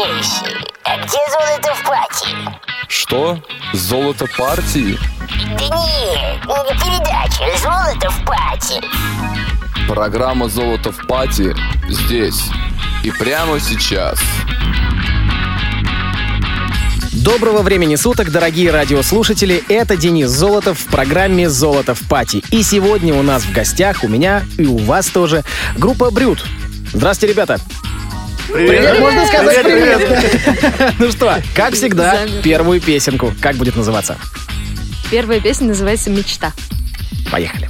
милейший, а где золото в пати? Что? Золото партии? Да нет, не передача «Золото в пати». Программа «Золото в пати» здесь и прямо сейчас. Доброго времени суток, дорогие радиослушатели. Это Денис Золотов в программе «Золото в пати». И сегодня у нас в гостях, у меня и у вас тоже, группа «Брют». Здравствуйте, ребята. Привет, можно сказать привет. Ну что, как всегда, Замер. первую песенку. Как будет называться? Первая песня называется «Мечта». Поехали.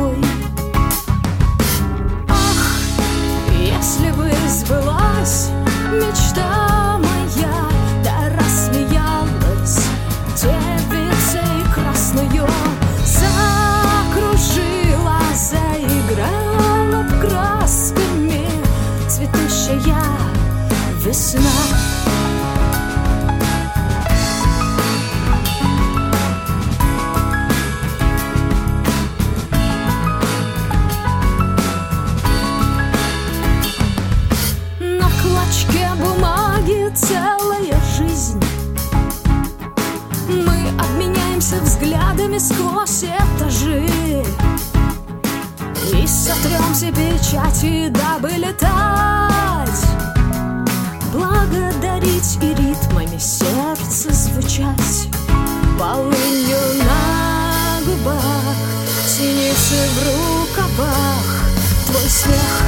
За собой Ах, если бы сбылась мечта сквозь этажи И сотрем все печати, дабы летать. Благодарить и ритмами сердца звучать. Полынью на губах, синицы в рукавах. Твой смех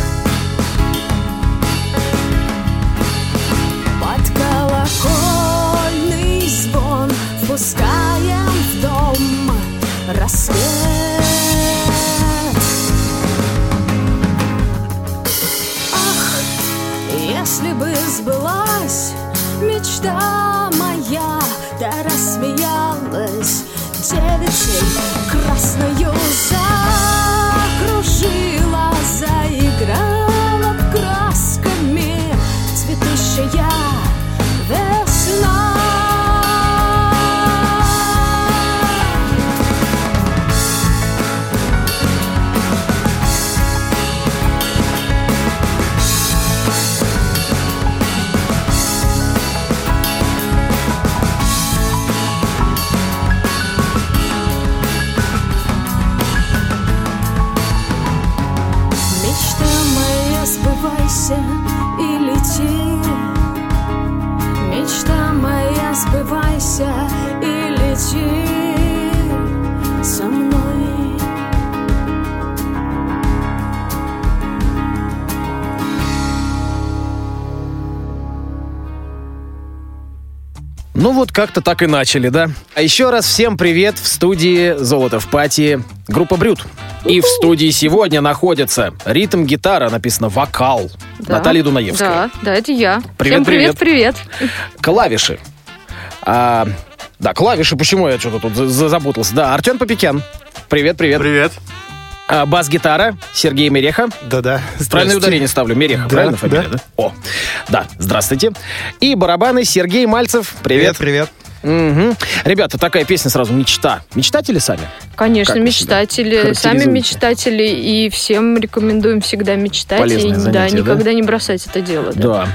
Под колокольный звон. Впускаем в дом рассвет Ах, если бы сбылась мечта моя Да рассмеялась девицей красною Ну вот как-то так и начали, да? А еще раз всем привет в студии «Золото в пати» группа «Брют». И в студии сегодня находится ритм-гитара, написано «Вокал» Да. Наталья Дунаевская. Да, да, это я. Привет, Всем привет, привет. Клавиши. А, да, клавиши, почему я что-то тут за- за- запутался? Да, Артем Попекян. Привет, привет. Привет. А, бас-гитара Сергей Мереха. Да-да. Правильное ударение ставлю. Мереха, Да, правильно фамилия, да. да. О, да, здравствуйте. И барабаны Сергей Мальцев. Привет, Привет. привет. Мгм. Ребята, такая песня сразу «Мечта». Мечтатели сами? Конечно, Как мечтатели, сами мечтатели, и всем рекомендуем всегда мечтать. Полезное и, занятие, да, да? никогда не бросать это дело. Да. Да.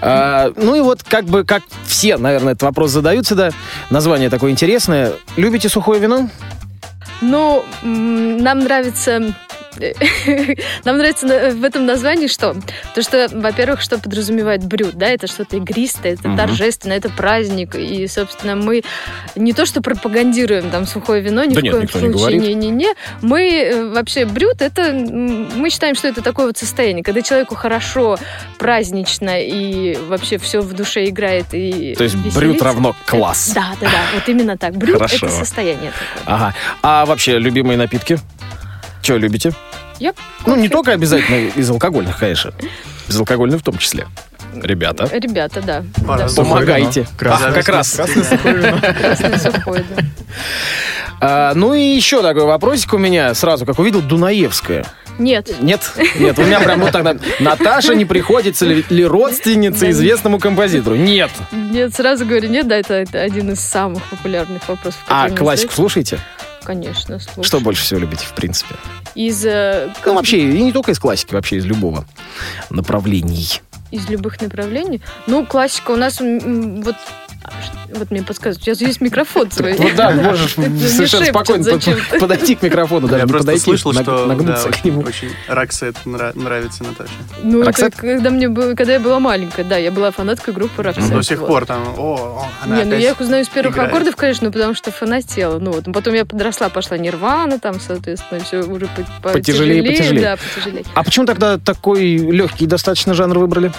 А, ну и вот как бы, как все, наверное, этот вопрос задают всегда. Название такое интересное. Любите сухое вино? Ну, нам нравится... Нам нравится на- в этом названии что? То, что, во-первых, что подразумевает брют, да, это что-то игристое, это Мгм. торжественное, это праздник, и, собственно, мы не то, что пропагандируем там сухое вино, ни Да в нет, коем случае, не-не-не. Мы э, вообще брют, это мы считаем, что это такое вот состояние, когда человеку хорошо, празднично и вообще все в душе играет и То есть веселится. равно класс. Да, да, да, вот именно так. Хорошо. это состояние такое. Ага. А вообще, любимые напитки? Что любите? Я Ну, не только обязательно из алкогольных, конечно. Безалкогольных в том числе. Ребята, Ребята, да. Да. Помогайте. вино. А, Красное как раз. Красное сухое вино. Красное сухое, да. А, ну и еще такой вопросик у меня сразу, как увидел, Дунаевская. Нет, Нет? Нет, у меня прям вот тогда... Наташа не приходится ли, ли родственница известному композитору? Нет. нет, сразу говорю, нет, да, это, это один из самых популярных вопросов. А классику слушаете? Конечно, слушаю. Что больше всего любите, в принципе? Из, э, Ну, вообще, и не только из классики, вообще из любого направлений. из любых направлений. Ну, классика у нас вот вот мне подсказывают, у тебя есть микрофон свой. Вот да, можешь совершенно спокойно подойти к микрофону, даже Я не просто подойти, слышал, что нагнуться к очень, нему. очень Роксет нра- нравится Наташе. Ну, это когда мне было, когда я была маленькая, да, я была фанаткой группы Роксет. До сих пор там, о, она Не, ну я их узнаю с первых аккордов, конечно, потому что фанатела. Ну вот, потом я подросла, пошла Нирвана, там, соответственно, все уже по- Потяжелее, потяжелее. Да, потяжелее. А почему тогда такой легкий достаточно жанр выбрали?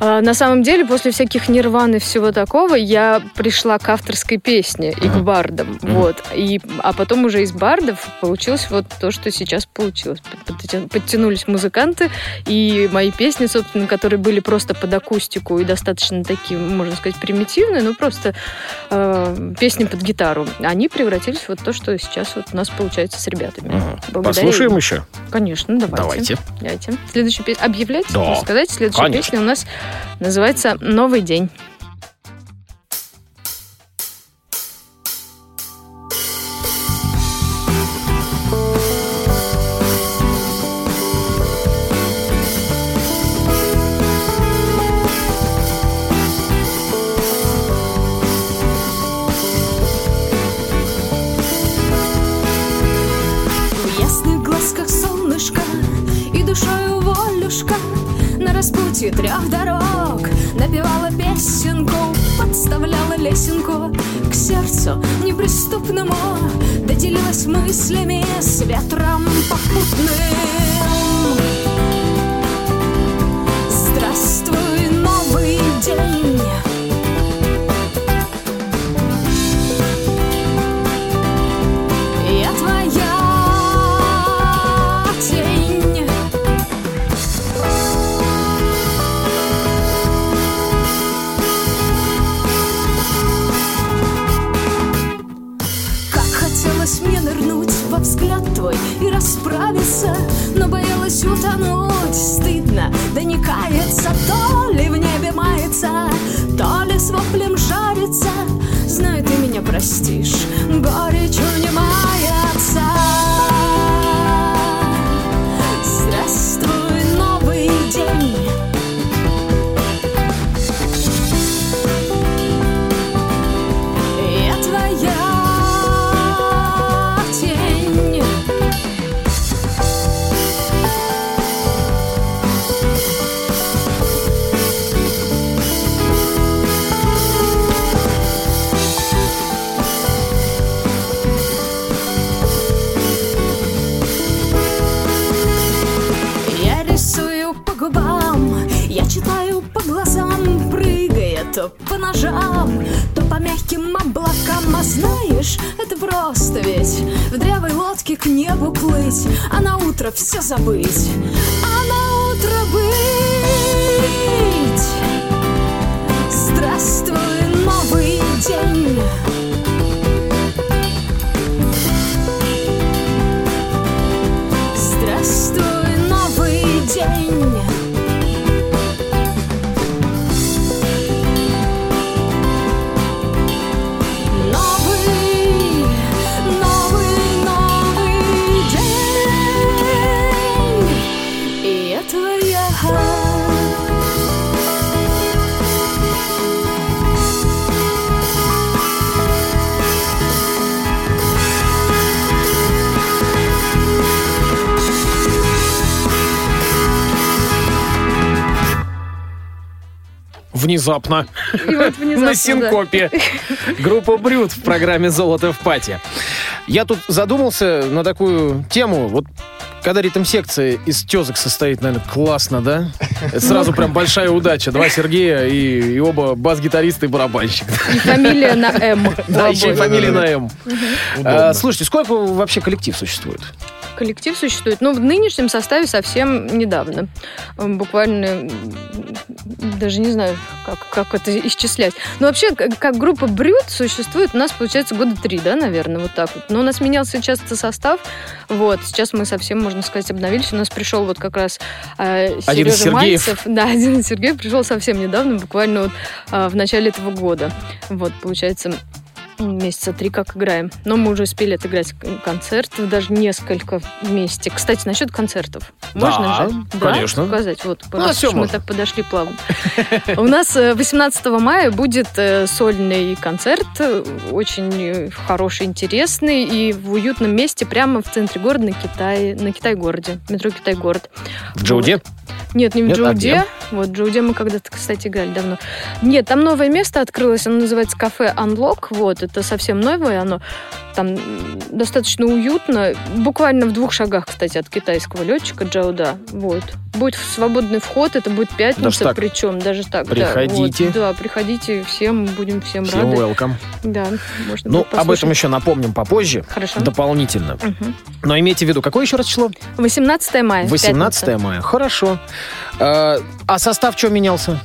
А, на самом деле, после всяких нирван и всего такого, я пришла к авторской песне и к бардам. Мгм. Вот. И, а потом уже из бардов получилось вот то, что сейчас получилось. Подтя- Подтянулись музыканты, и мои песни, собственно, которые были просто под акустику и достаточно такие, можно сказать, примитивные, но просто э, песни под гитару, они превратились в вот то, что сейчас вот у нас получается с ребятами. Благодаря Послушаем им. еще? Конечно, давайте. Давайте. Давайте. Следующую песню. Объявлять? Да. Сказать? Следующая Конечно. песня у нас называется «Новый день». В ясных лесенку К сердцу неприступному Доделилась мыслями с ветром попутным то по ножам, то по мягким облакам. А знаешь, это просто ведь в древой лодке к небу плыть, а на утро все забыть, а на утро быть. Здравствуй, новый день. Внезапно. И вот внезапно, На да. синкопе. Группа Брют в программе «Золото в пати». Я тут задумался на такую тему. Вот когда ритм-секция из тезок состоит, наверное, классно, да? Это сразу прям большая удача. Два Сергея и, и оба бас-гитарист и барабанщик. И фамилия на М. Да, еще и фамилия на М. А, Слушайте, сколько вообще коллектив существует? Коллектив существует. Ну, в нынешнем составе совсем недавно. Буквально даже не знаю, как, как это исчислять. Но вообще, как, как группа Брют существует у нас, получается, года три, да, наверное, вот так вот. Но у нас менялся часто состав. Вот, сейчас мы совсем, можно сказать, обновились. У нас пришел вот как раз э, Один Сережа Сергеев. Мальцев. Да, один из Сергеев пришел совсем недавно, буквально вот а, в начале этого года. Вот, получается, месяца три как играем. Но мы уже успели отыграть концертов, даже несколько вместе. Кстати, насчет концертов. Да, Можно же? конечно. Сказать, вот, Ну, уж мы так подошли плавно. У нас э, 18 мая будет э, сольный концерт, э, очень э, хороший, интересный, и в уютном месте прямо в центре города на Китае, на Китай-городе, метро Китай-город. В Джоуде? Нет, не в Нет, а Джоуде. где? Вот, в Джоуде мы когда-то, кстати, играли давно. Нет, там новое место открылось, оно называется кафе Unlock. Вот, это совсем новое оно. Там достаточно уютно. Буквально в двух шагах, кстати, от китайского летчика Джауда. Вот. Будет свободный вход, это будет Даже пятница, так? причем даже так. да, Приходите. вот. Да, приходите, всем, будем всем Всем рады. welcome. Да, можно Ну, об этом еще напомним попозже, Хорошо. дополнительно. Мгм. Но имейте в виду, какое еще раз число? 18 мая. 18 пятница. мая. Хорошо. А, а состав что менялся?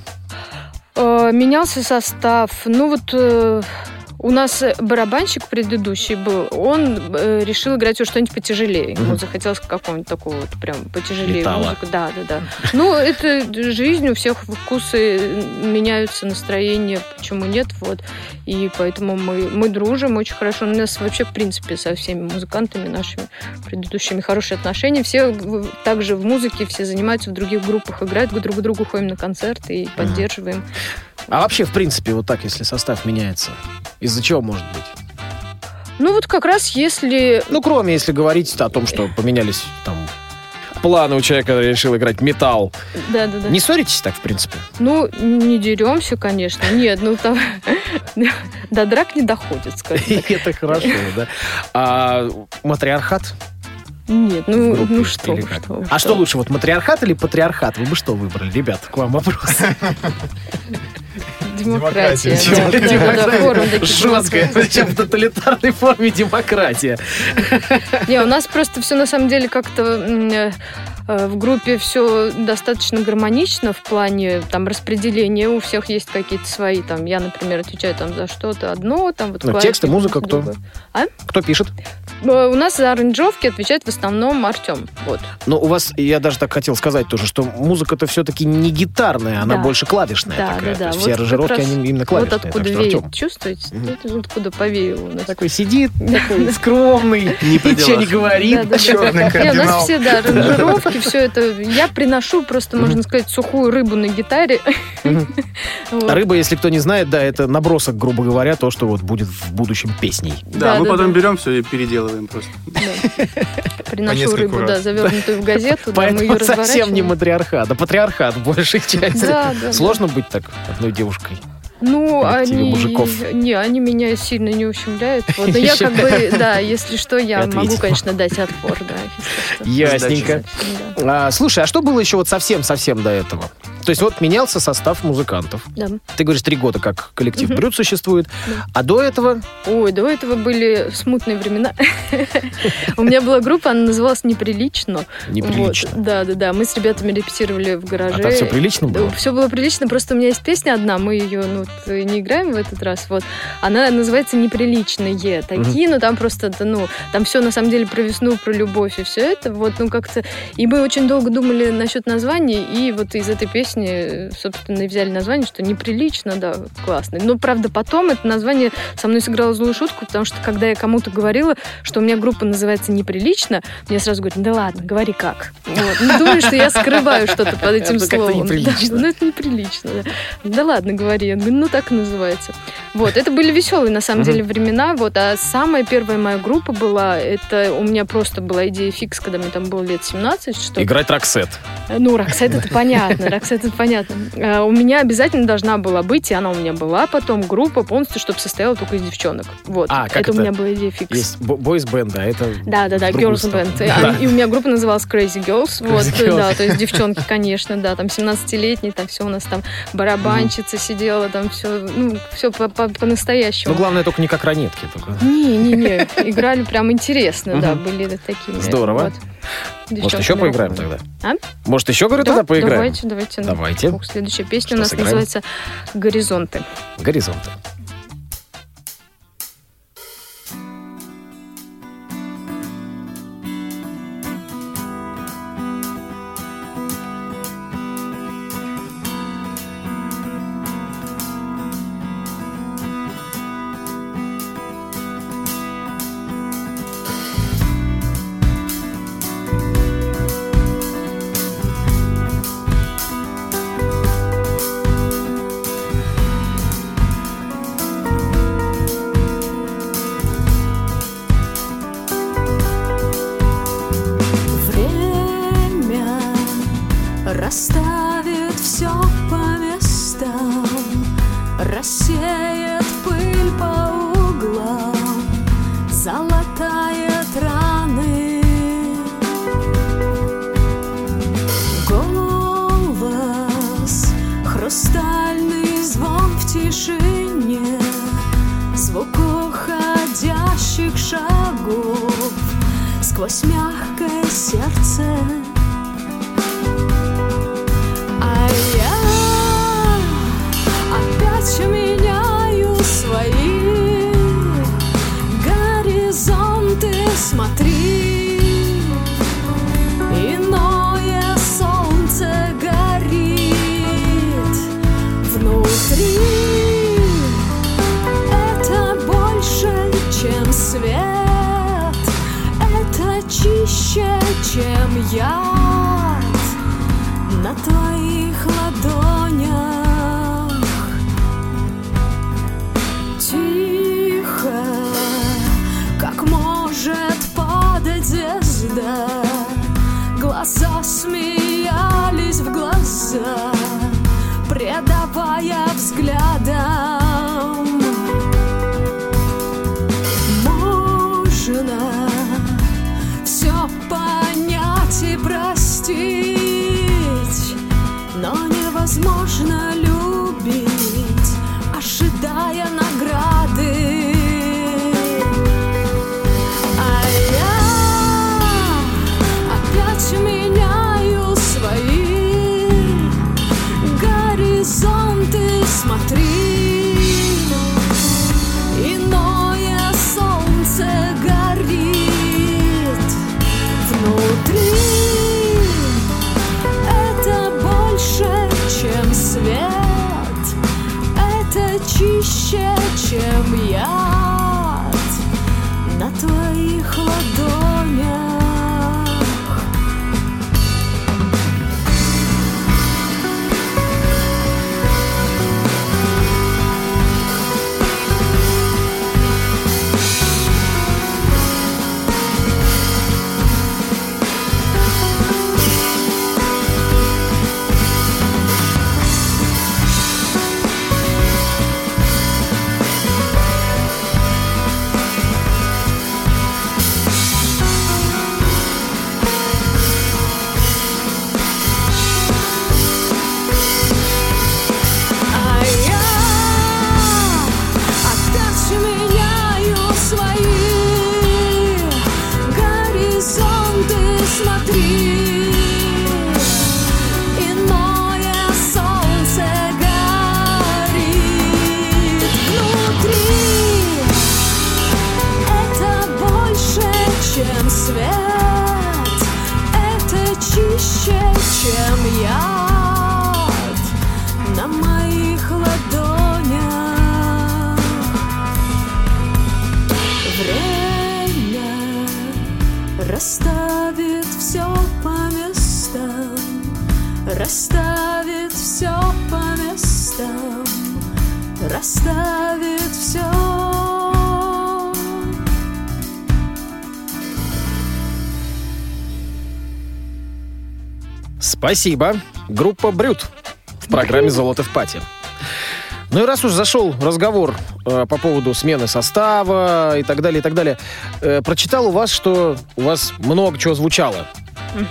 Э, Менялся состав. Ну вот э, у нас э, барабанщик предыдущий был, он э, решил играть уже что-нибудь потяжелее. Ему Мгм. захотелось какого-нибудь такого вот прям потяжелее Металла. музыку. Да, да, да. Ну, это жизнь, у всех вкусы меняются, настроение, почему нет, вот. И поэтому мы, мы дружим очень хорошо. У нас вообще, в принципе, со всеми музыкантами нашими предыдущими хорошие отношения. Все также в музыке, все занимаются в других группах, играют, друг к другу ходим на концерты и поддерживаем. А вообще, в принципе, вот так, если состав меняется, из-за чего может быть? Ну вот как раз если... Ну, кроме, если говорить о том, что поменялись там планы у человека, который решил играть металл. Да, да, да. Не ссоритесь так, в принципе? Ну, не деремся, конечно. Нет, ну там до драк не доходит, скажем так. Это хорошо, да. А матриархат? Нет, ну, группе ну что, что вы, А что лучше, вот матриархат или патриархат? Вы бы что выбрали, ребят? К вам вопрос. Демократия. Демократия. Жесткая, причем в тоталитарной форме демократия. Не, у нас просто все на самом деле как-то э, в группе все достаточно гармонично в плане там распределения. У всех есть какие-то свои. Там я, например, отвечаю там за что-то одно, там вот Ну, тексты, музыка, кто? другое. Кто пишет? Э, У нас за аранжировки отвечает в основном Артем. Вот. Ну, у вас, я даже так хотел сказать тоже, что музыка-то все-таки не гитарная, она Да. больше клавишная Да, такая. да, То да. есть Вот все аранжировки, они именно клавишные. вот откуда веет, Артем, чувствуете? Мгм. Это откуда повеяло у нас. такой сидит, такой скромный, ничего не говорит. Черный Не, у нас кардинал. все, да, аранжировки, все это. Я приношу просто, можно сказать, сухую рыбу на гитаре. А Рыба, если кто не знает, да, это набросок, грубо говоря, то, что вот будет в будущем песней. Да, мы потом берем все и переделываем просто. Приношу рыбу, да, завернутую в газету, Поэтому совсем не матриархат, а патриархат в большей части. Да, да, Сложно быть так одной девушкой. Ну, они, мужиков. не, они меня сильно не ущемляют. Вот. Но я как бы, да, если что, я могу, конечно, дать отпор, да. Ясненько. А, слушай, а что было еще вот совсем-совсем до этого? То есть вот менялся состав музыкантов. Да. Ты говоришь, три года как коллектив Мгм. Брюд существует. Да. А до этого Ой, до этого были смутные времена. У меня была группа, она называлась «Неприлично». неприлично. Да, да, да. Мы с ребятами репетировали в А гараже. там все прилично было? Все было прилично, просто у меня есть песня одна, мы ее ну, не играем в этот раз, вот. Она называется «Неприличные». Такие, но там просто, ну, там все на самом деле про весну, про любовь и все это, вот, ну, как-то... И мы очень долго думали насчет названия, и вот из этой песни, собственно, и взяли название, что «Неприлично», да, классно. Но, правда, потом это название со мной сыграло злую шутку, потому что, когда я кому-то говорила, что у меня группа называется «Неприлично», мне сразу говорят, да ладно, говори как. Вот. Ну, думаю, что я скрываю что-то под этим Это словом. неприлично. Да, ну, это неприлично, да. Да ладно, говори. Я говорю, ну, так и называется. Вот, это были веселые, на самом деле, времена. Вот, а самая первая моя группа была, это у меня просто была идея фикс, когда мне там было лет 17, что... Играть Роксет. Ну, Роксет это понятно. Роксет это понятно. А, У меня обязательно должна была быть, и она у меня была потом, группа полностью, чтобы состояла только из девчонок. Вот. А, как это, у это? меня была идея фикс. Есть boys band, да, это... Да, да, да, Girls. Band. Да. И у меня группа называлась Crazy Girls. Вот, Girls. да, то есть девчонки, конечно, да, там 17-летние, там все у нас там барабанщица сидела, там все, ну, все по- по- Ну, по-настоящему. главное, только не как ранетки. Только. Не-не-не, играли прям интересно, да, были такими. Здорово. Может, еще поиграем тогда? А? Может, еще, говорю, Да, тогда поиграем? Давайте, давайте. Давайте. Следующая песня у нас называется «Горизонты». Горизонты. Сквозь мягкое сердце. Яд на твоих Спасибо. Группа Брют. программе «Золото в пати». Ну и раз уж зашел разговор э, по поводу смены состава и так далее, и так далее, э, прочитал у вас, что у вас много чего звучало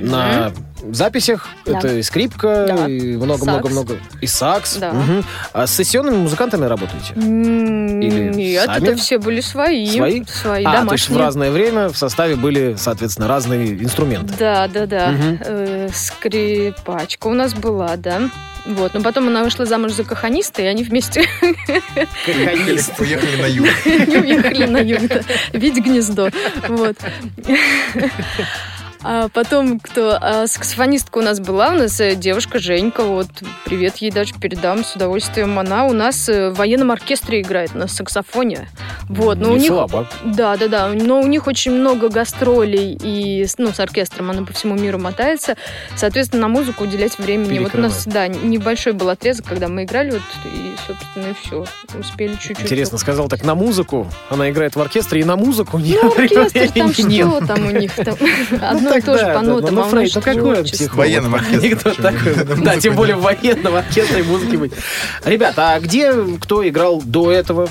на записях. Да. Это и скрипка, Да. и много-много-много. И сакс. Да. Мгм. А с сессионными музыкантами работаете? Или Нет, сами? это все были свои. Свои? Свои, а, то есть в домашние. разное время в составе были, соответственно, разные инструменты. Да, да, да. Мгм. Э, скрипачка у нас была, да. Вот, но потом она вышла замуж за каханиста, и они вместе Уехали на юг. не уехали на юг, да, видеть гнездо. Вот. А потом кто? А, саксофонистка у нас была, у нас э, девушка Женька, вот, привет ей даже передам с удовольствием. Она у нас э, в военном оркестре играет на саксофоне. Вот, но у Не них... слабо. Да, да, да. Но у них очень много гастролей и ну, с оркестром она по всему миру мотается. Соответственно, на музыку уделять времени. Вот у нас, да, небольшой был отрезок, когда мы играли, вот, и, собственно, и все. Успели чуть-чуть. Интересно, сказал так на музыку. Она играет в оркестре и на музыку не Ну, оркестр, там что там у них? Там одно Ну, и то же тогда, по да, нотам, ну, а Фрейд, ну какой он психолог? В военном оркестре, Никто причем. такой. Да, тем более в военном оркестре музыки быть. Ребята, а где кто играл до этого?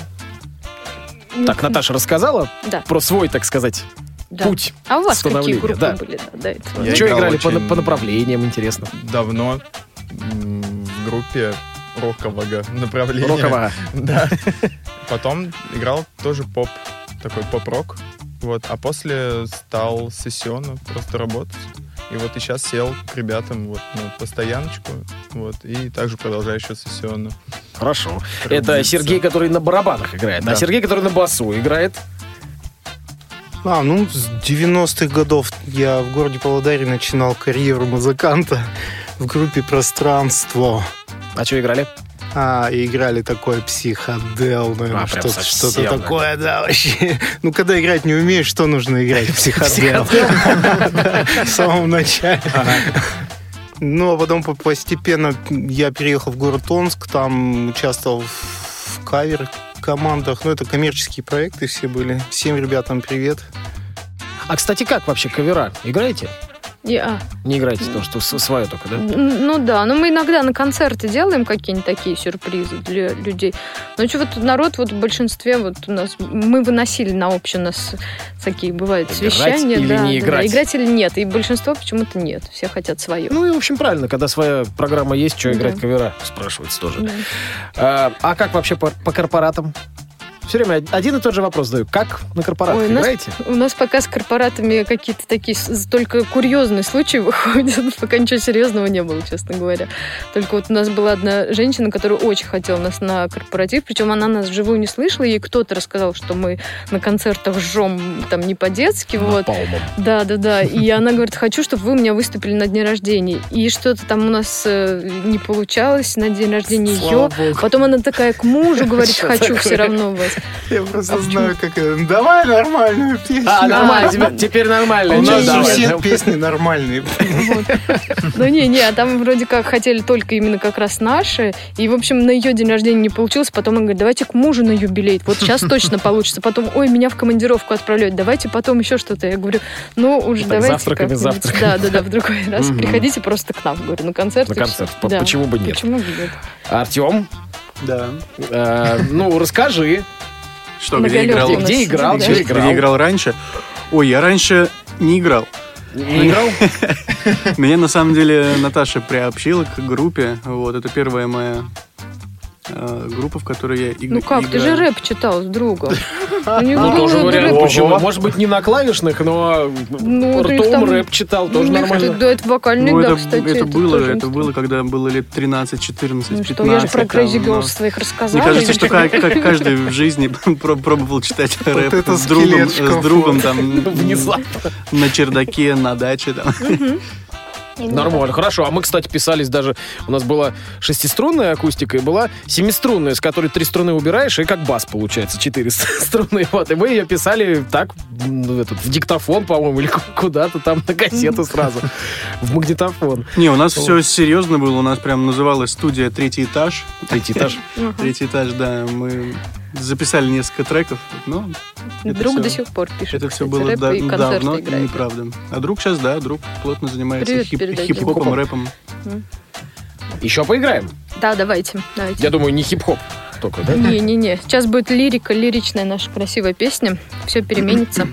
Ну, Так, Наташа рассказала Да, про свой, так сказать, да. путь. А у вас какие группы да. были да, до этого? Я Что играл играли по, по направлениям, интересно? Давно в группе рокового направления. Роковая. Да. Потом играл тоже поп, такой поп-рок. Вот. А после стал сессионно просто работать. И вот и сейчас сел к ребятам вот на постояночку. Вот. И также продолжаю еще сессионно. Хорошо. Это Трудиться. Сергей, который на барабанах играет, а Да. Сергей, который на басу играет. А, ну, с 90-х годов я в городе Павлодаре начинал карьеру музыканта в группе «Пространство». А что играли? А, и играли такой психодел, наверное, А, что-то, совсем, что-то такое, да, вообще. Ну, когда играть не умеешь, что нужно играть? Психодел. В самом начале. Ну, а потом по- постепенно я переехал в город Омск, там участвовал в кавер командах. Ну, это коммерческие проекты все были. Всем ребятам привет. А, кстати, как вообще кавера? Играете? И- а, Не играете, потому что свое только, да? Ну да, но мы иногда на концерты делаем какие-нибудь такие сюрпризы для людей. Но что вот народ вот в большинстве вот у нас мы выносили на общее у нас такие бывают Играть совещания, или да, не да, играть? да. играть или нет, и большинство почему-то нет, все хотят свое. Ну и, в общем, правильно, когда своя программа есть, что Да. играть кавера, спрашивается тоже. Да. А, а как вообще по, по корпоратам? Все время один и тот же вопрос задаю. Как на корпоратах Ой, у нас- играете? У нас пока с корпоратами какие-то такие только курьезные случаи выходят, пока ничего серьезного не было, честно говоря. Только вот у нас была одна женщина, которая очень хотела нас на корпоратив, причем она нас вживую не слышала, ей кто-то рассказал, что мы на концертах жжем там не по-детски, вот. Да, да, да. И она говорит, хочу, чтобы вы у меня выступили на дне рождения. И что-то там у нас э, не получалось на день рождения Слава ее. богу. Потом она такая к мужу говорит, хочу все равно вас. Я просто знаю, как это. Давай нормальную песню. А, нормально, теперь, теперь нормально. У Чё, нас же все песни нормальные. Ну не, не, а там вроде как хотели только именно как раз наши. И, в общем, на ее день рождения не получилось. Потом она говорит, давайте к мужу на юбилей. Вот сейчас точно получится. Потом, ой, меня в командировку отправляют. Давайте потом еще что-то. Я говорю, ну уже давайте завтраками, как-нибудь». завтраками. Да, да, да, в другой раз. Приходите просто к нам, говорю, на концерт. На концерт. Почему бы нет? Почему бы нет? Артем, Да. э, ну, расскажи, Что, где играл? где играл, где играл? Где играл раньше? Ой, я раньше не играл. Не играл? Меня на самом деле Наташа приобщила к группе. Вот, это первая моя группа, в которой я иг- Ну как, ты же играю. рэп читал с другом. Ну, тоже вариант. рэп. Почему? Может быть, не на клавишных, но Ну, у них ртом там- рэп читал, тоже них нормально. это- Да, это вокальный, Ну, да, это, кстати. это было, это было, когда было лет 13, 14, Ну 15. что, я же про Crazy ну. Girls своих рассказала. Мне кажется, что каждый в жизни про- пробовал читать рэп с другом, с другом там Внезапно. на чердаке, на даче. Там. Нормально, хорошо. А мы, кстати, писались даже... У нас была шестиструнная акустика и была семиструнная, с которой три струны убираешь, и как бас получается, четыре струны. Вот, и мы ее писали так, ну, этот, в диктофон, по-моему, или ку- куда-то там на кассету сразу, в магнитофон. Не, у нас все серьезно было, у нас прям называлась студия «Третий этаж». Третий этаж. Третий этаж, да, мы записали несколько треков, но это Друг всё- до сих пор пишет, это все кстати, было рэп да- и давно, играет. неправда. А друг сейчас, да, друг плотно занимается Привет хип- Хип-хопом. рэпом. еще поиграем. Да, давайте, давайте. Я думаю, не хип-хоп только, да? Не-не-не, сейчас будет лирика, лиричная наша красивая песня. Все переменится.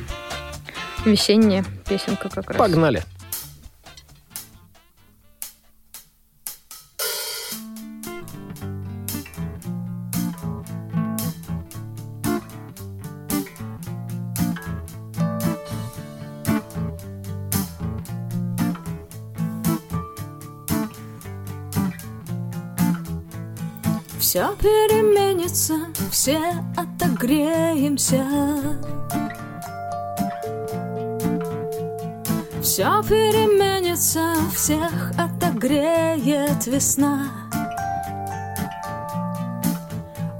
Весенняя песенка как раз. Погнали. Все переменится, все отогреемся. Все переменится, всех отогреет весна.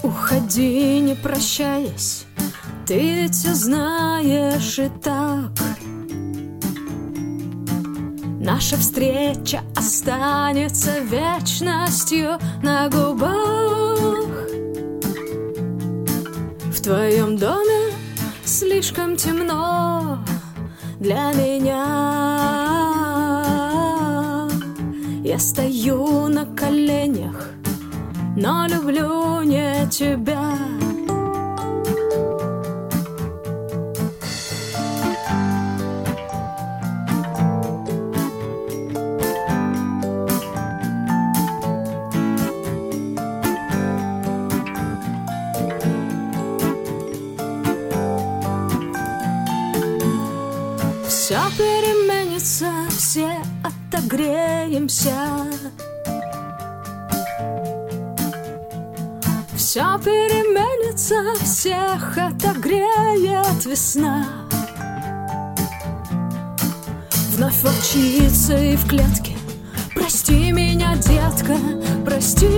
Уходи, не прощаясь, ты ведь все знаешь и так. Наша встреча останется вечностью на губах. В твоем доме слишком темно для меня. Я стою на коленях, но люблю не тебя. Отогреемся. Все переменится, всех отогреет весна. Вновь волчица и в клетке. Прости меня, детка, прости.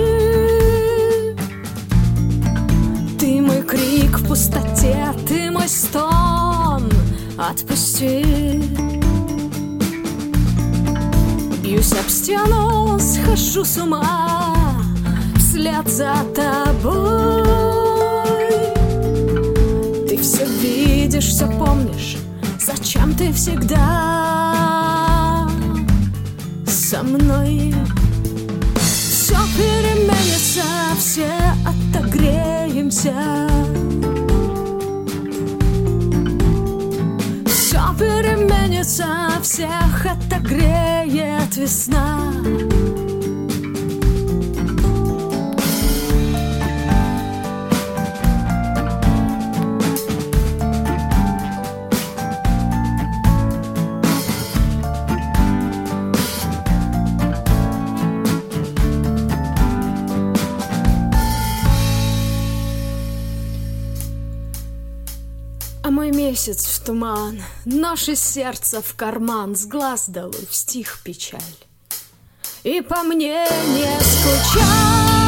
Ты мой крик в пустоте, ты мой стон. Отпусти. Бьюсь об стену, схожу с ума Вслед за тобой. Ты все видишь, все помнишь Зачем ты всегда со мной? Все переменится, все отогреемся. Все переменится, всех отогреет весна. Месяц в туман, нож из сердца в карман, с глаз долой в стих печаль. И по мне не скучай.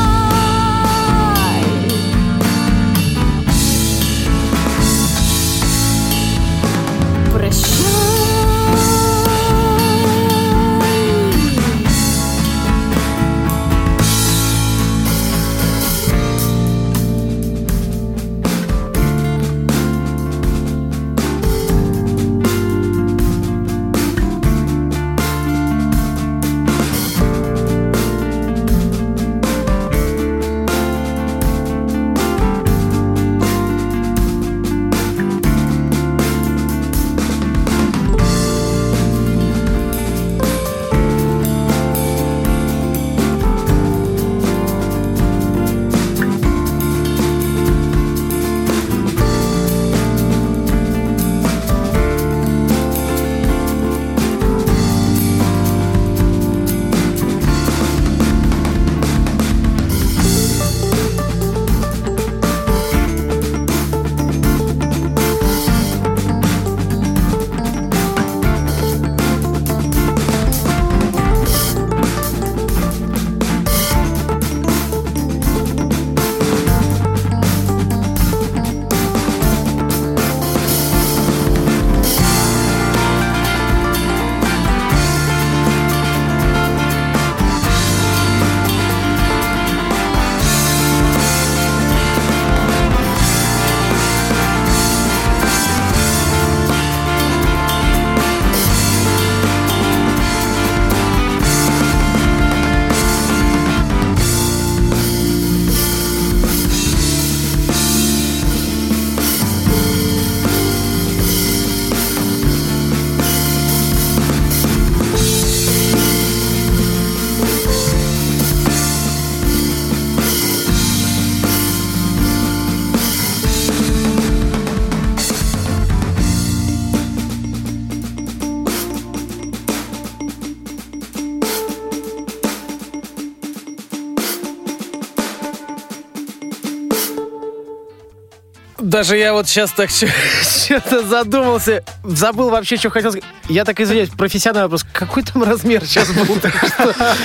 Даже я вот сейчас так что-то задумался, забыл вообще, что хотел сказать. Я так извиняюсь, профессиональный вопрос. Какой там размер сейчас был? 11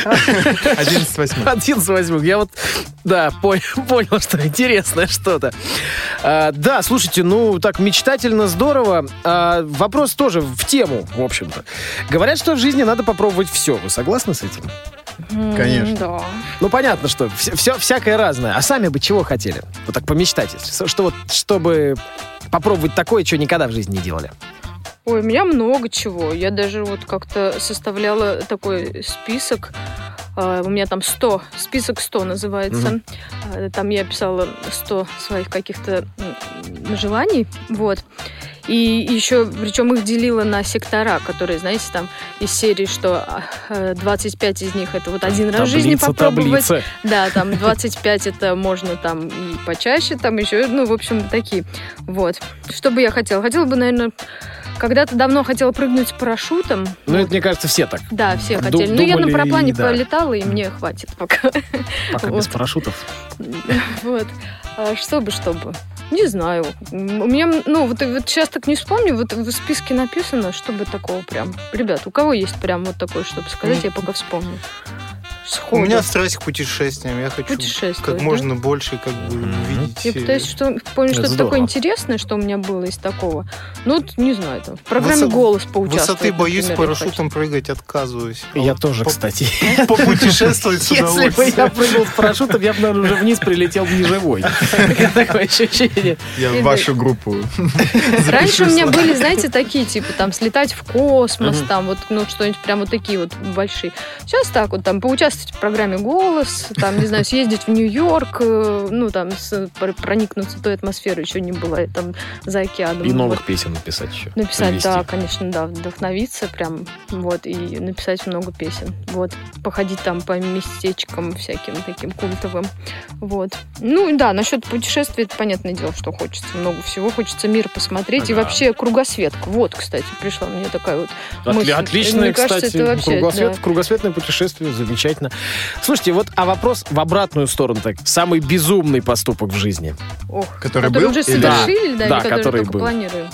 восьмых. 11 восьмых. Я вот, да, понял, что интересное что-то. А, да, слушайте, ну, так мечтательно здорово. А, вопрос тоже в тему, в общем-то. Говорят, что в жизни надо попробовать все. Вы согласны с этим? Конечно. Да. Ну, понятно, что все, все, всякое разное. А сами бы чего хотели? Вот так помечтать. Что вот, чтобы попробовать такое, что никогда в жизни не делали. Ой, у меня много чего. Я даже вот как-то составляла такой список. А, У меня там 100, список 100 называется. А, Там я писала 100 своих каких-то желаний. Вот. И еще, причем их делила на сектора, которые, знаете, там из серии, что а, 25 из них это вот один раз в жизни Таблица, попробовать. таблица. Да, там 25 это можно там и почаще, там еще, ну, в общем, такие. Вот. Что бы я хотела? Хотела бы, наверное, когда-то давно хотела прыгнуть с парашютом. Ну, это, мне кажется, все так. Да, все Ду- хотели. Ну, я на параплане да. полетала, и мне хватит пока. Пока без Вот. парашютов. Вот. А что бы, что бы? Не знаю. У меня, ну, вот, вот сейчас так не вспомню, вот в списке написано, чтобы такого прям. Ребят, у кого есть прям вот такое, чтобы сказать, я пока вспомню. У Сходу. меня страсть к путешествиям. Я хочу как да? можно больше как бы увидеть. Я пытаюсь что, помню что-то здорово. такое интересное, что у меня было из такого. Ну, вот, не знаю, там, в программе Высот- «Голос» поучаствовать. Высоты боюсь, с например, парашютом прыгать отказываюсь. А Я вот тоже, по- кстати. Попутешествовать с Если бы я прыгнул с парашютом, я бы, наверное, уже вниз прилетел бы не живой. Такое ощущение. Я вашу группу. Раньше у меня были, знаете, такие, типа, там, слетать в космос, там, вот, ну, что-нибудь прям вот такие вот большие. Сейчас так вот, там, поучаствовать в программе «Голос», там, не знаю, съездить в Нью-Йорк, э, ну, там, с- пр- проникнуться той атмосферой еще не было, там, за океаном. И Вот. новых песен написать еще. Написать, Привезти. да, конечно, да, вдохновиться прям, вот, и написать много песен, вот, походить там по местечкам всяким таким культовым, вот. Ну, да, насчет путешествий, это понятное дело, что хочется много всего, хочется мир посмотреть, и Ага. вообще кругосветка, вот, кстати, пришла мне такая вот Отли- мысль. Отличное, Мне кажется, кстати, это вообще, кругосвет- да. кругосветное путешествие, замечательно. Слушайте, вот, а вопрос в обратную сторону, так, самый безумный поступок в жизни. Ох, Который который был уже или- совершили, да, Да, или который, который был. планируем?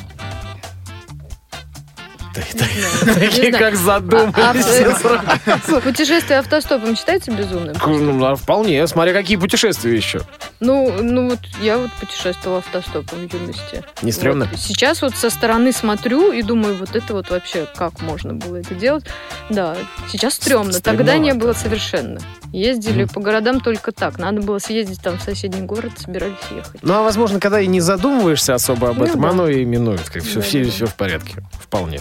Такие как задумались. А- а-. Путешествие автостопом считается безумным? Ну, да, вполне, смотря какие путешествия еще. Ну, ну вот я вот путешествовала автостопом в юности. Не стрёмно? Сейчас вот со стороны смотрю и думаю, вот это вот вообще как можно было это делать. Да, сейчас стрёмно. Тогда не было совершенно. Ездили Мгм. по городам только так. Надо было съездить там в соседний город, собирались ехать. Ну, а возможно, когда и не задумываешься особо об Ну этом, оно и минует. Как все, все, все в порядке. Вполне.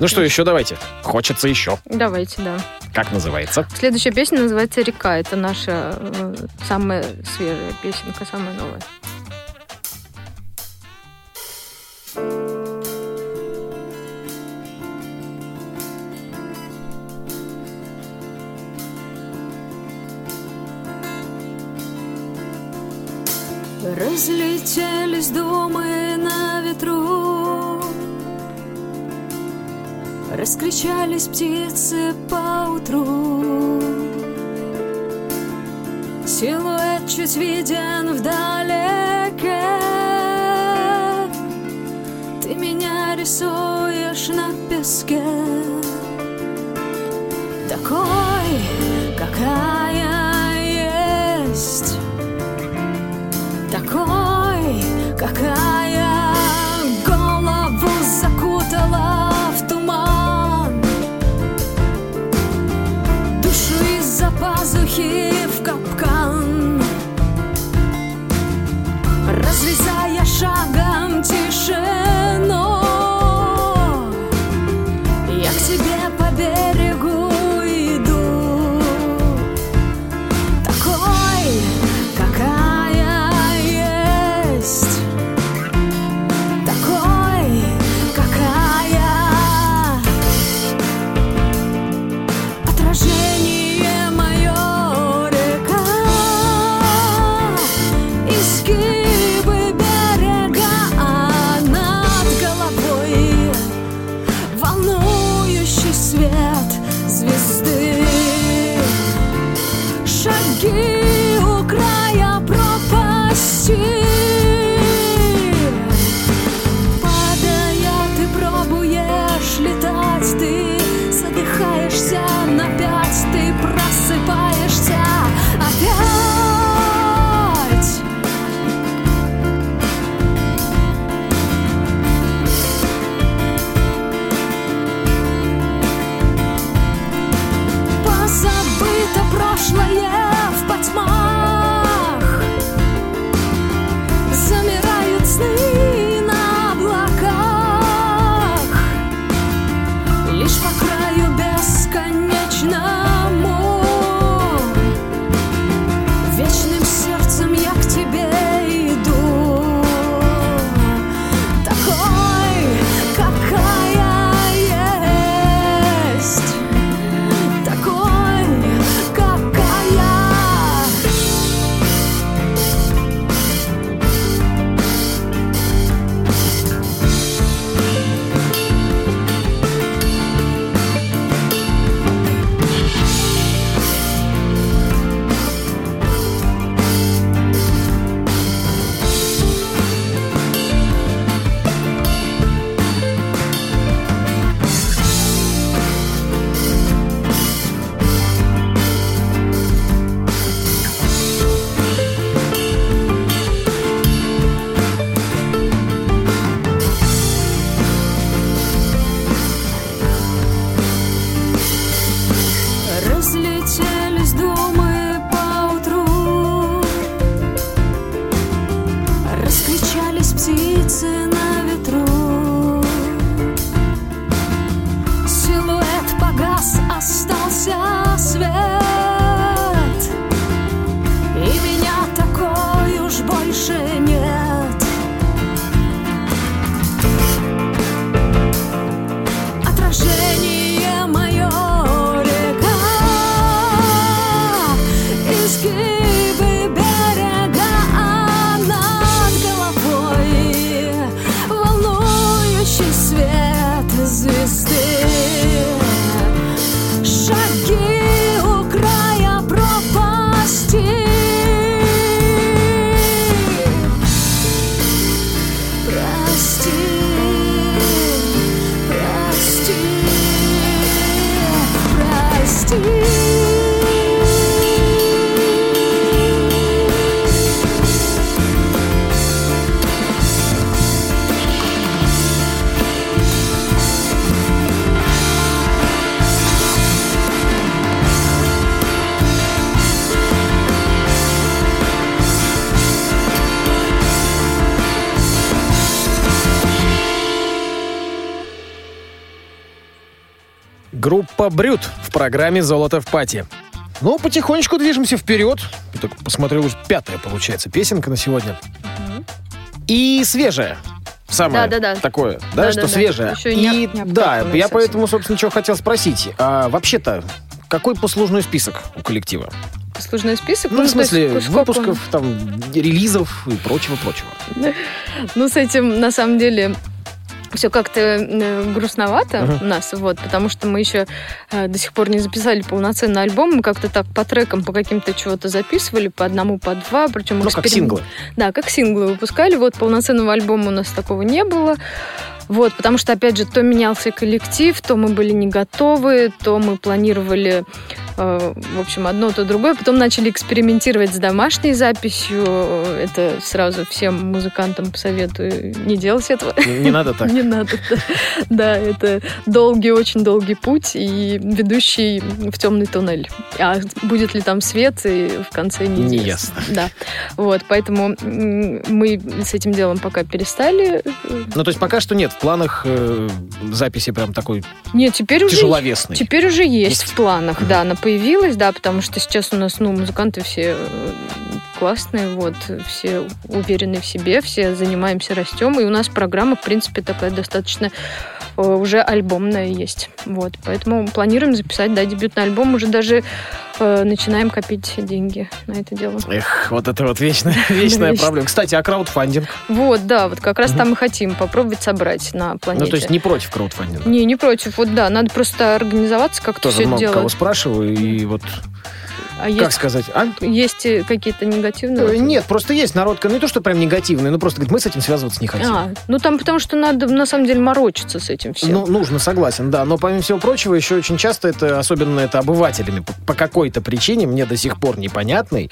Ну что, еще давайте. Хочется еще. Давайте, да. Как называется? Следующая песня называется «Река». Это наша э, самая свежая песенка, самая новая. Разлетелись думы на ветру Раскричались птицы поутру. Силуэт чуть виден вдалеке. Ты меня рисуешь на песке. Такой, какая есть. Такой, какая Группа Брют в программе «Золото в пати». Ну, потихонечку движемся вперед. Я так посмотрел, уже пятая, получается, песенка на сегодня. И свежая. Самое Да-да-да. такое, да, Да-да-да. что свежее. Еще и не не да, я совсем. поэтому, собственно, что хотел спросить. А вообще-то, какой послужной список у коллектива? Послужной список. Ну, в есть смысле, сколько он- выпусков, там, релизов и прочего-прочего. Ну, с этим, на самом деле, все как-то э, грустновато Ага. у нас, вот, потому что мы еще э, до сих пор не записали полноценный альбом, мы как-то так по трекам, по каким-то чего-то записывали, по одному, по два, причем Ну, как эксперим- синглы. Да, как синглы выпускали, вот, полноценного альбома у нас такого не было, вот, потому что, опять же, то менялся коллектив, то мы были не готовы, то мы планировали, э, в общем, одно, то другое. Потом начали экспериментировать с домашней записью. Это сразу всем музыкантам посоветую не делать этого. Не, не надо так. Не надо. да. Это долгий, очень долгий путь и ведущий в темный туннель. А будет ли там свет, и в конце неизвестно. Неясно. Да. Вот, поэтому мы с этим делом пока перестали. Ну, то есть пока что нет в планах э, записи прям такой Нет, теперь уже тяжеловесной. Теперь уже есть, Есть. в планах, да, она появилась, да, потому что сейчас у нас, ну, музыканты все э, классные, вот, все уверены в себе, все занимаемся, растем, и у нас программа, в принципе, такая достаточно э, уже альбомная есть, вот, поэтому планируем записать, да, дебютный альбом, уже даже начинаем копить деньги на это дело. Эх, вот это вот вечная, вечная проблема. Кстати, а краудфандинг? Вот, да, вот как раз там и хотим попробовать собрать на планете. Ну, то есть не против краудфандинга? Не, не против, вот да, надо просто организоваться, как-то Тоже все это много кого делать. спрашиваю, и вот, А как есть сказать, а? Есть э, какие-то негативные? Э? Нет, просто есть народ, ну не то, что прям негативный, но просто говорит, мы с этим связываться не хотим. А, ну там потому что надо на самом деле морочиться с этим всем. Ну, нужно, согласен, да. Но помимо всего прочего, еще очень часто это, особенно это обывателями, по, по какой-то причине, мне до сих пор непонятной,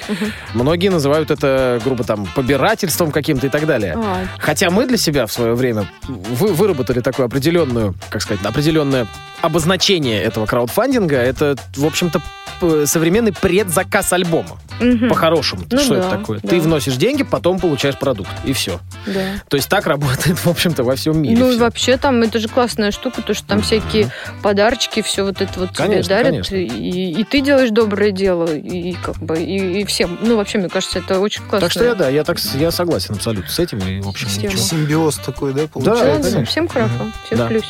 многие называют это, грубо там, побирательством каким-то и так далее. А, Хотя мы для себя в свое время вы, выработали такую определенную, как сказать, определенное обозначение этого краудфандинга. Это, в общем-то, современный предзаказ альбома. мгм, По-хорошему. Ну что да, это такое? да. Ты вносишь деньги, потом получаешь продукт. И все. да. То есть так работает, в общем-то, во всем мире. Ну и всё. вообще там это же классная штука, то что там всякие подарочки, все вот это вот Конечно, тебе дарят, конечно. и, и ты делаешь доброе дело, и как бы и, и всем. Ну вообще мне кажется, это очень классно. Так что я, да, я, так, я согласен абсолютно с этим. И, в общем, Система. ничего. Симбиоз такой, да, Да, получается? конечно. Всем хорошо, всем Да. в плюсе.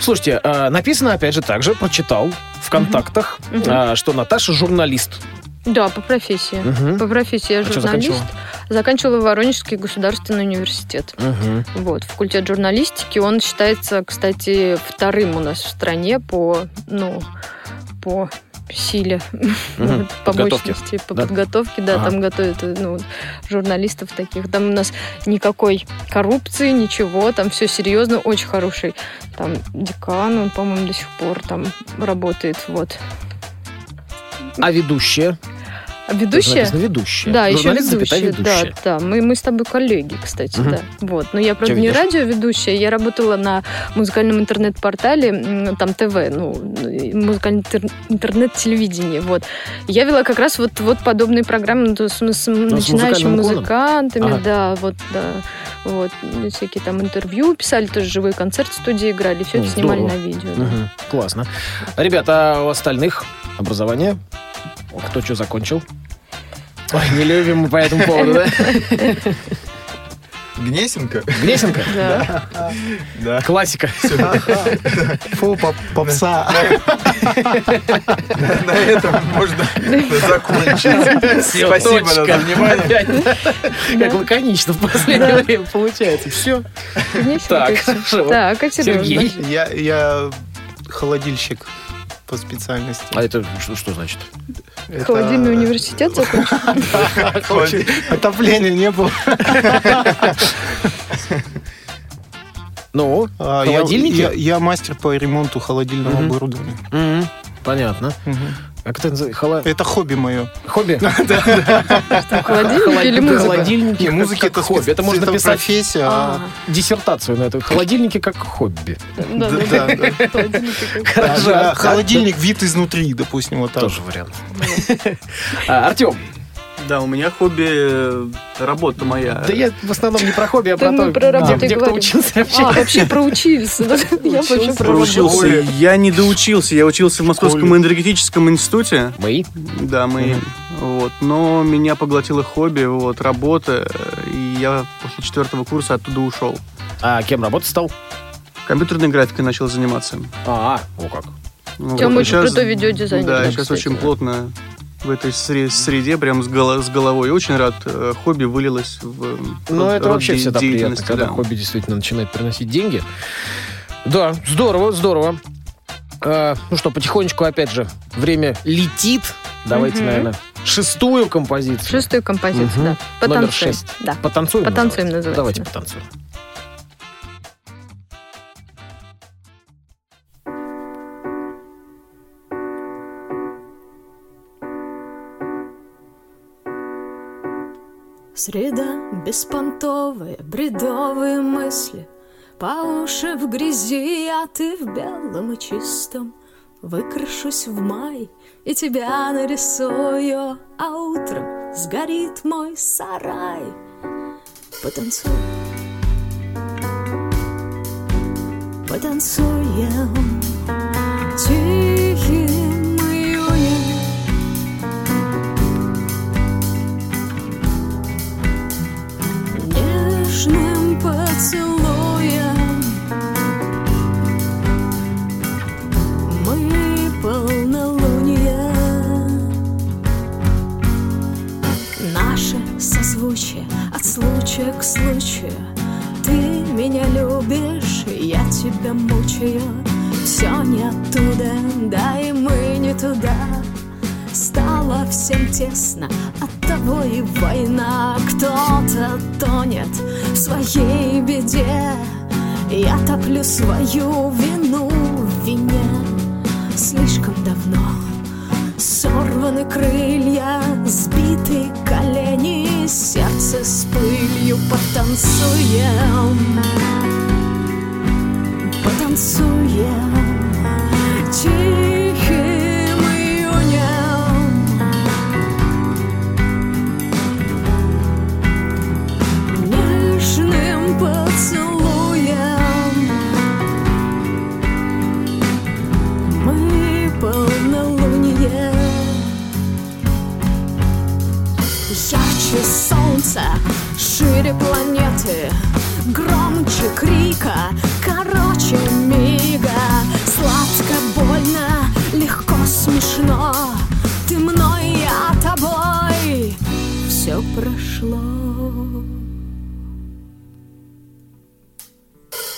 Слушайте, а, написано, опять же, также, прочитал в контактах, Мгм. а, что Наташа журналист. Да, по профессии. Мгм. По профессии я А журналист. заканчивала? Заканчивала Воронежский государственный университет. Мгм. Вот, факультет журналистики, он считается, кстати, вторым у нас в стране по, ну, по силе, вот, по мощности, по Да. подготовке, да, Ага. там готовят ну, журналистов таких. Там у нас никакой коррупции, ничего, там все серьезно, очень хороший. Там декан, он, по-моему, до сих пор там работает, вот. А ведущая? Ведущая? написано ведущая. Да, еще ведущая. ведущая. Да, да. Мы, мы с тобой коллеги, кстати, Мгм. да. Вот. Но я, правда, Чё не ведешь? радиоведущая, я работала на музыкальном интернет-портале, там ТВ, ну, музыкальное интер- интернет-телевидение, вот. Я вела как раз вот, вот подобные программы ну, с, с начинающими музыкальным уклоном? музыкантами, Ага. да, вот, да. Вот, всякие там интервью писали, тоже живой концерт в студии играли, все Ну, это снимали здорово. на видео. да. Классно. Ребята, а у остальных образование? Кто что закончил? Ой, не любим мы по этому поводу, да? Гнесинка? Гнесинка? Да. Да. Классика. Фу, поп- попса. На этом можно закончить. Спасибо за внимание. Как лаконично в последнее время получается. Все. Так. Так, а Сергей. Я, я холодильщик по специальности. А это что, что значит? Это- Холодильный университет закончил? Отопления не было. Ну, А, я- холодильники? Я, мастер по ремонту холодильного оборудования. Понятно. Мгм. Как это называется? Холо- Это хобби мое. Хобби? Холодильник или музыка? Холодильники как это хобби. Это можно писать профессия. а- диссертацию на это. Холодильники как хобби. Да, Да. Холодильники Хорошо. А, а- Холодильник вид изнутри, допустим, вот так. Тоже вариант. А, Артем, Да, у меня хобби э, работа моя. Да я в основном не про хобби, а про мы то, где, кто учился вообще. А, вообще проучился. Я вообще про Проучился. Я не доучился. Я учился в Московском энергетическом институте. Мои? Да, мы. Вот. Но меня поглотило хобби, вот, работа. И я после четвертого курса оттуда ушел. А кем работать стал? Компьютерной графикой начал заниматься. А, о как. Ну, Тёма вот, очень щас- крутой видеодизайнер, Да, сейчас кстати, очень плотно в этой сре- среде, прям с, голо- с головой. Очень рад. э, Хобби вылилось в Ну, это вообще всегда приятно, когда да. хобби действительно начинает приносить деньги. Да, здорово, здорово. А, ну что, потихонечку, опять же, время летит. Давайте, Мгм. наверное, шестую композицию. Шестую композицию, Мгм. да. Номер Потанцуем. шесть. Да. Потанцуем? Потанцуем называется? называется, Давайте да. потанцуем. Среда беспонтовая, бредовые мысли. По уши в грязи, а ты в белом и чистом. Выкрашусь в май и тебя нарисую А утром сгорит мой сарай. Потанцуй Потанцуем нежным поцелуем. Мы полнолуние Наше созвучие от случая к случаю. Ты меня любишь, я тебя мучаю. Все не оттуда, да и мы не туда Стало всем тесно, от того и война. Кто-то тонет в своей беде. Я топлю свою вину в вине. Слишком давно Сорваны крылья, сбиты колени. Сердце с пылью потанцуем. Потанцуем. Тихим Ярче солнца, шире планеты Громче крика, короче мига. Сладко, больно, легко, смешно Ты мной, я тобой. Все прошло.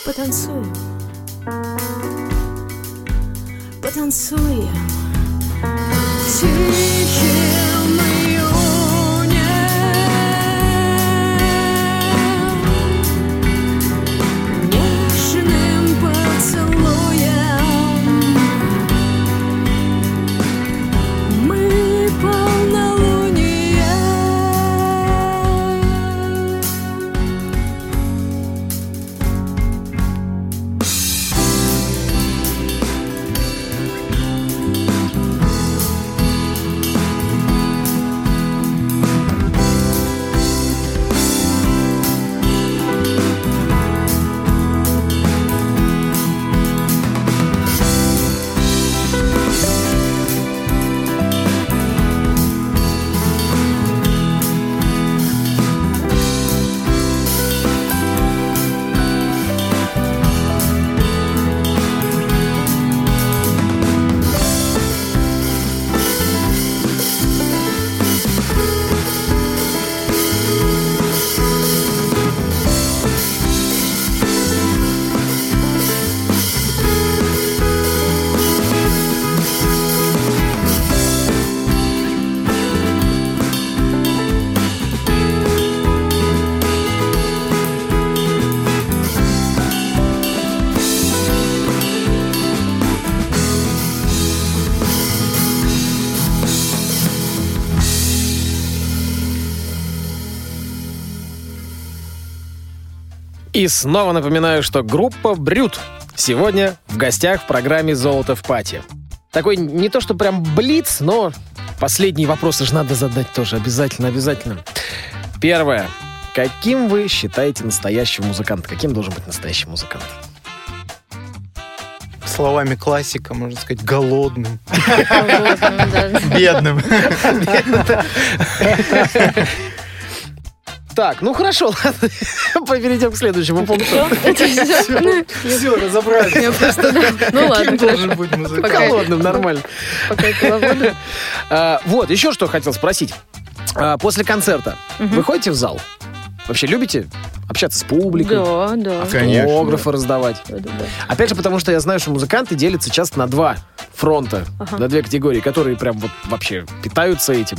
Потанцуем Потанцуем. Тихим И снова напоминаю, что группа «Брют» сегодня в гостях в программе «Золото в пати». Такой не то что прям блиц, но Последние вопросы же надо задать тоже. Обязательно, обязательно. Первое. Каким вы считаете настоящего музыканта? Каким должен быть настоящий музыкант? Словами классика, можно сказать, голодным. Бедным. Так, ну хорошо, ладно. Перейдем к следующему пункту. Все? Все, разобрались. Ну ладно, должен быть музыкант? Голодным, нормально. А, Вот, еще что хотел спросить. А, После концерта Мгм. вы ходите в зал? Вообще любите общаться с публикой? Да, да. Автографы раздавать? Да, да, да. Опять же, потому что я знаю, что музыканты делятся часто на два фронта, Ага. на две категории, которые прям вот вообще питаются этим.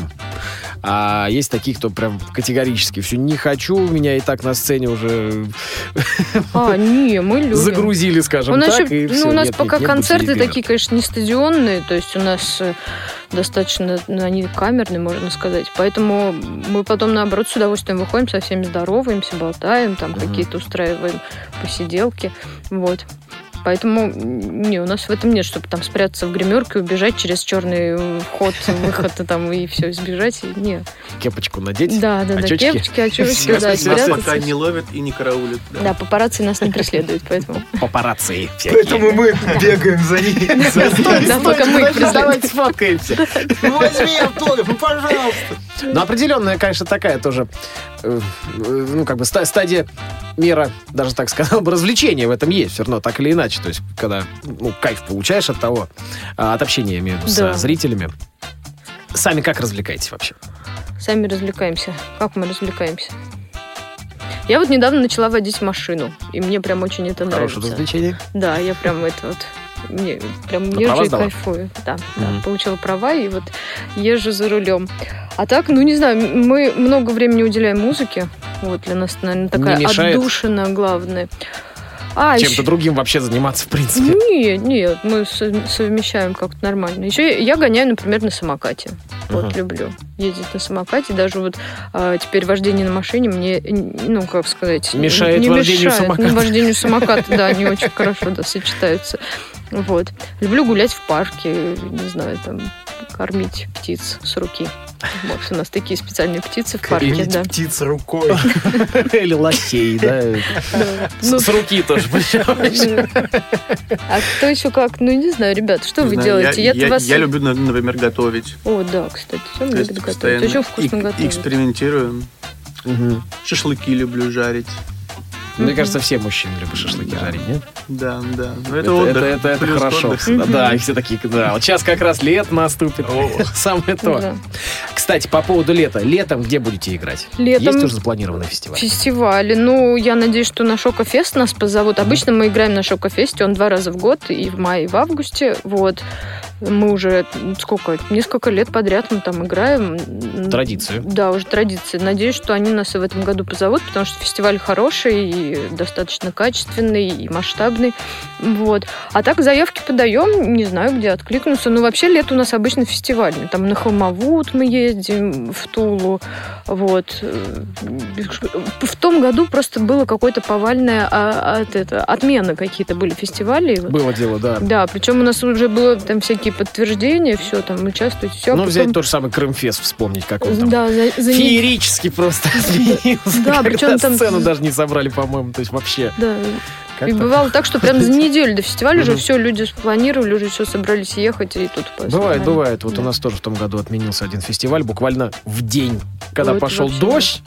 А есть такие, кто прям категорически все не хочу, меня и так на сцене уже А, не, мы любим. загрузили, скажем у нас, так. еще- и ну, всё, у нас нет, пока нет, концерты такие, конечно, не стадионные, то есть у нас э, достаточно, ну, они камерные, можно сказать. Поэтому мы потом, наоборот, с удовольствием выходим, со всеми здороваемся, болтаем, там Мгм. какие-то устраиваем посиделки. Вот. Поэтому, не, у нас в этом нет, чтобы там спрятаться в гримерке, убежать через черный э, вход, выход и там и все, избежать. И Не. Кепочку надеть. Да, да, да, Очечки? кепочки, очечки, да, Нас пока не ловят и не караулят. да. Да, папарацци нас не преследуют, поэтому. Папарацци Поэтому мы бегаем за ними. Да, пока мы. Давайте сфоткаемся. Возьми автограф, пожалуйста. Ну, определенная, конечно, такая тоже, э, э, ну, как бы ста- стадия мира, даже так сказал бы, развлечения в этом есть, все равно, так или иначе. То есть, когда, ну, кайф получаешь от того, а, от общения, я имею в виду, Да. с зрителями. Сами как развлекаетесь вообще? Сами развлекаемся. Как мы развлекаемся? Я вот недавно начала водить машину, и мне прям очень это Хорошее нравится. развлечение. Да, я прям это вот мне прям На езжу и сдала? кайфую. Да, да, Мгм. получила права и вот езжу за рулем. А так, ну не знаю, мы много времени уделяем музыке. Вот для нас, наверное, такая отдушина главная. А, Чем-то ещё- другим вообще заниматься, в принципе. Нет, нет, мы со- совмещаем как-то нормально. Еще я, гоняю, например, на самокате. Вот Ага. люблю ездить на самокате. Даже вот а, теперь вождение на машине мне, ну, как сказать... Мешает не вождению мешает. самоката. Ну, вождению самоката, да, не очень хорошо да, сочетаются. Вот. Люблю гулять в парке, не знаю, там, кормить птиц с руки. Вот, у нас такие специальные птицы в парке, Кормить да. птиц рукой. Или лосей, да. С Ну, с руки тоже. а кто еще как? Ну, не знаю, ребят, что вы делаете? Я, люблю, на- например, готовить. О, да, кстати, все есть готовить. постоянно Очень вкусно готовить. экспериментирую. Мгм. Шашлыки люблю жарить. Мне кажется, все мужчины любят шашлыки жарить, нет? Да, да. Но это, Это, отдых. это, это, хорошо. отдых. Да, Да, и все такие, да. Вот сейчас как раз лето наступит. Самое то. Да. Кстати, по поводу лета. Летом где будете играть? Летом Есть уже запланированный фестиваль? фестивали. Ну, я надеюсь, что на Шокофест нас позовут. Обычно мы играем на Шокофесте, он два раза в год, и в мае, и в августе. Вот. Мы уже сколько, несколько лет подряд мы там играем. Традицию. Да, уже традиция. Надеюсь, что они нас и в этом году позовут, потому что фестиваль хороший и достаточно качественный и масштабный. Вот. А так заявки подаем, не знаю, где откликнуться. Но вообще лето у нас обычно фестивальный. Там на Холмовут мы ездим, в Тулу. Вот. В том году просто было какое-то повальное а, от это, отмена какие-то были фестивали. Вот. Было дело, да. Да, причем у нас уже было там всякие подтверждения, все там участвуйте, все. Ну, взять тот же самый Крымфест, вспомнить, как он там Да, за, за феерически просто изменился. Да, причем там- сцену даже не собрали, по-моему. То есть вообще. Да. как И бывало так, что прям за неделю до фестиваля уже все, люди спланировали, уже все собрались ехать, и тут Бывает, бывает. Вот у нас тоже в том году отменился один фестиваль буквально в день, когда пошел дождь.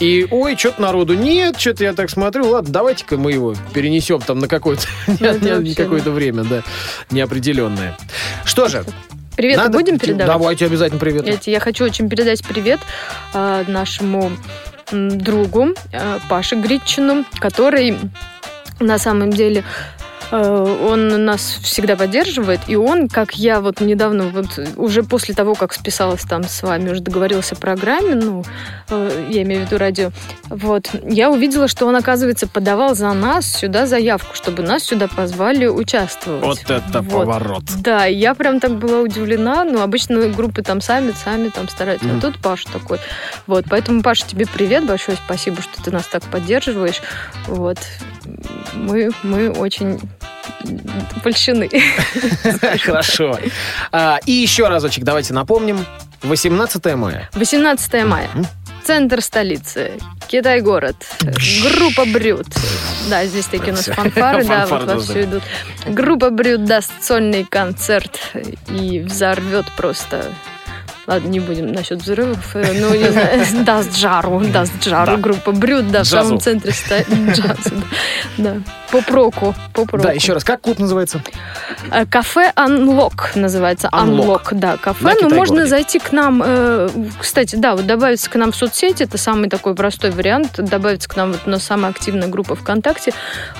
И, ой, что-то народу нет, что-то я так смотрю, ладно, давайте-ка мы его перенесем там на какое-то какое-то время, да, неопределенное. Что же, Привет надо- будем передавать? Давайте обязательно привет. Я, я хочу очень передать привет а, нашему другу а, Паше Гритчину, который на самом деле э, он нас всегда поддерживает, и он, как я вот недавно, вот уже после того, как списалась там с вами, уже договорилась о программе, ну, э, я имею в виду радио, вот, я увидела, что он, оказывается, подавал за нас сюда заявку, чтобы нас сюда позвали участвовать. Вот это Вот. поворот. Да, я прям так была удивлена. Ну, обычно группы там сами, сами там стараются. Мгм. А тут Паша такой. Вот, поэтому, Паша, тебе привет, большое спасибо, что ты нас так поддерживаешь. Вот. Мы, мы очень польщены. Хорошо. А, И еще разочек давайте напомним. 18 мая. 18 мая. Центр столицы. Китай-город. Группа Брют. Да, здесь такие у нас фанфары, да, вот вовсю идут. Группа Брют даст сольный концерт и взорвет просто Ладно, не будем насчет взрывов. э, Ну, не знаю, даст жару, даст жару Да. группа Брют, да, в самом центре ста- джаза. Да, по проку, по проку. Да, еще раз, как клуб называется? Э, Кафе Unlock называется. Unlock. Unlock, да, На кафе. Ну, можно зайти к нам, э, кстати, да, вот добавиться к нам в соцсети, это самый такой простой вариант. Добавиться к нам вот у нас самая активная группа ВКонтакте,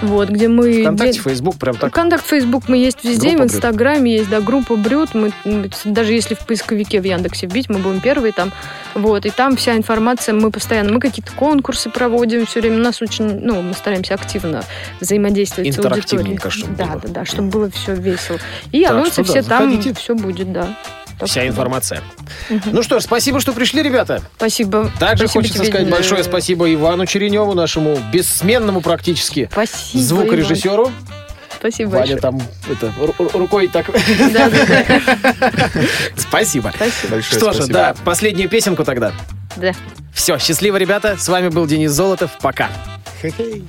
вот, где мы... ВКонтакте, дел- Фейсбук, прям так. Контакт, Фейсбук мы есть везде, Группа в. Инстаграме есть, да, группа Брют. Мы, даже если в поисковике в Яндексе вбить, мы будем первые там. Вот, и там вся информация, мы постоянно, мы какие-то конкурсы проводим все время. У нас очень, ну, мы стараемся активно взаимодействовать с аудиторией. Чтобы Да, было. да, да, чтобы было все весело. И Так анонсы что да, все там, заходите. все будет, да. Так Вся да. информация. Мгм. Ну что ж, спасибо, что пришли, ребята. Спасибо. Также Спасибо хочется тебе, сказать э, большое спасибо Ивану Череневу, нашему бессменному практически Спасибо. звукорежиссеру. Иван. Спасибо Ваня большое. там это, ру- ру- рукой так. Спасибо. Спасибо. Большое Что же, да, последнюю песенку тогда. Да. Все, счастливо, ребята. С вами был Денис Золотов. Пока. Гордые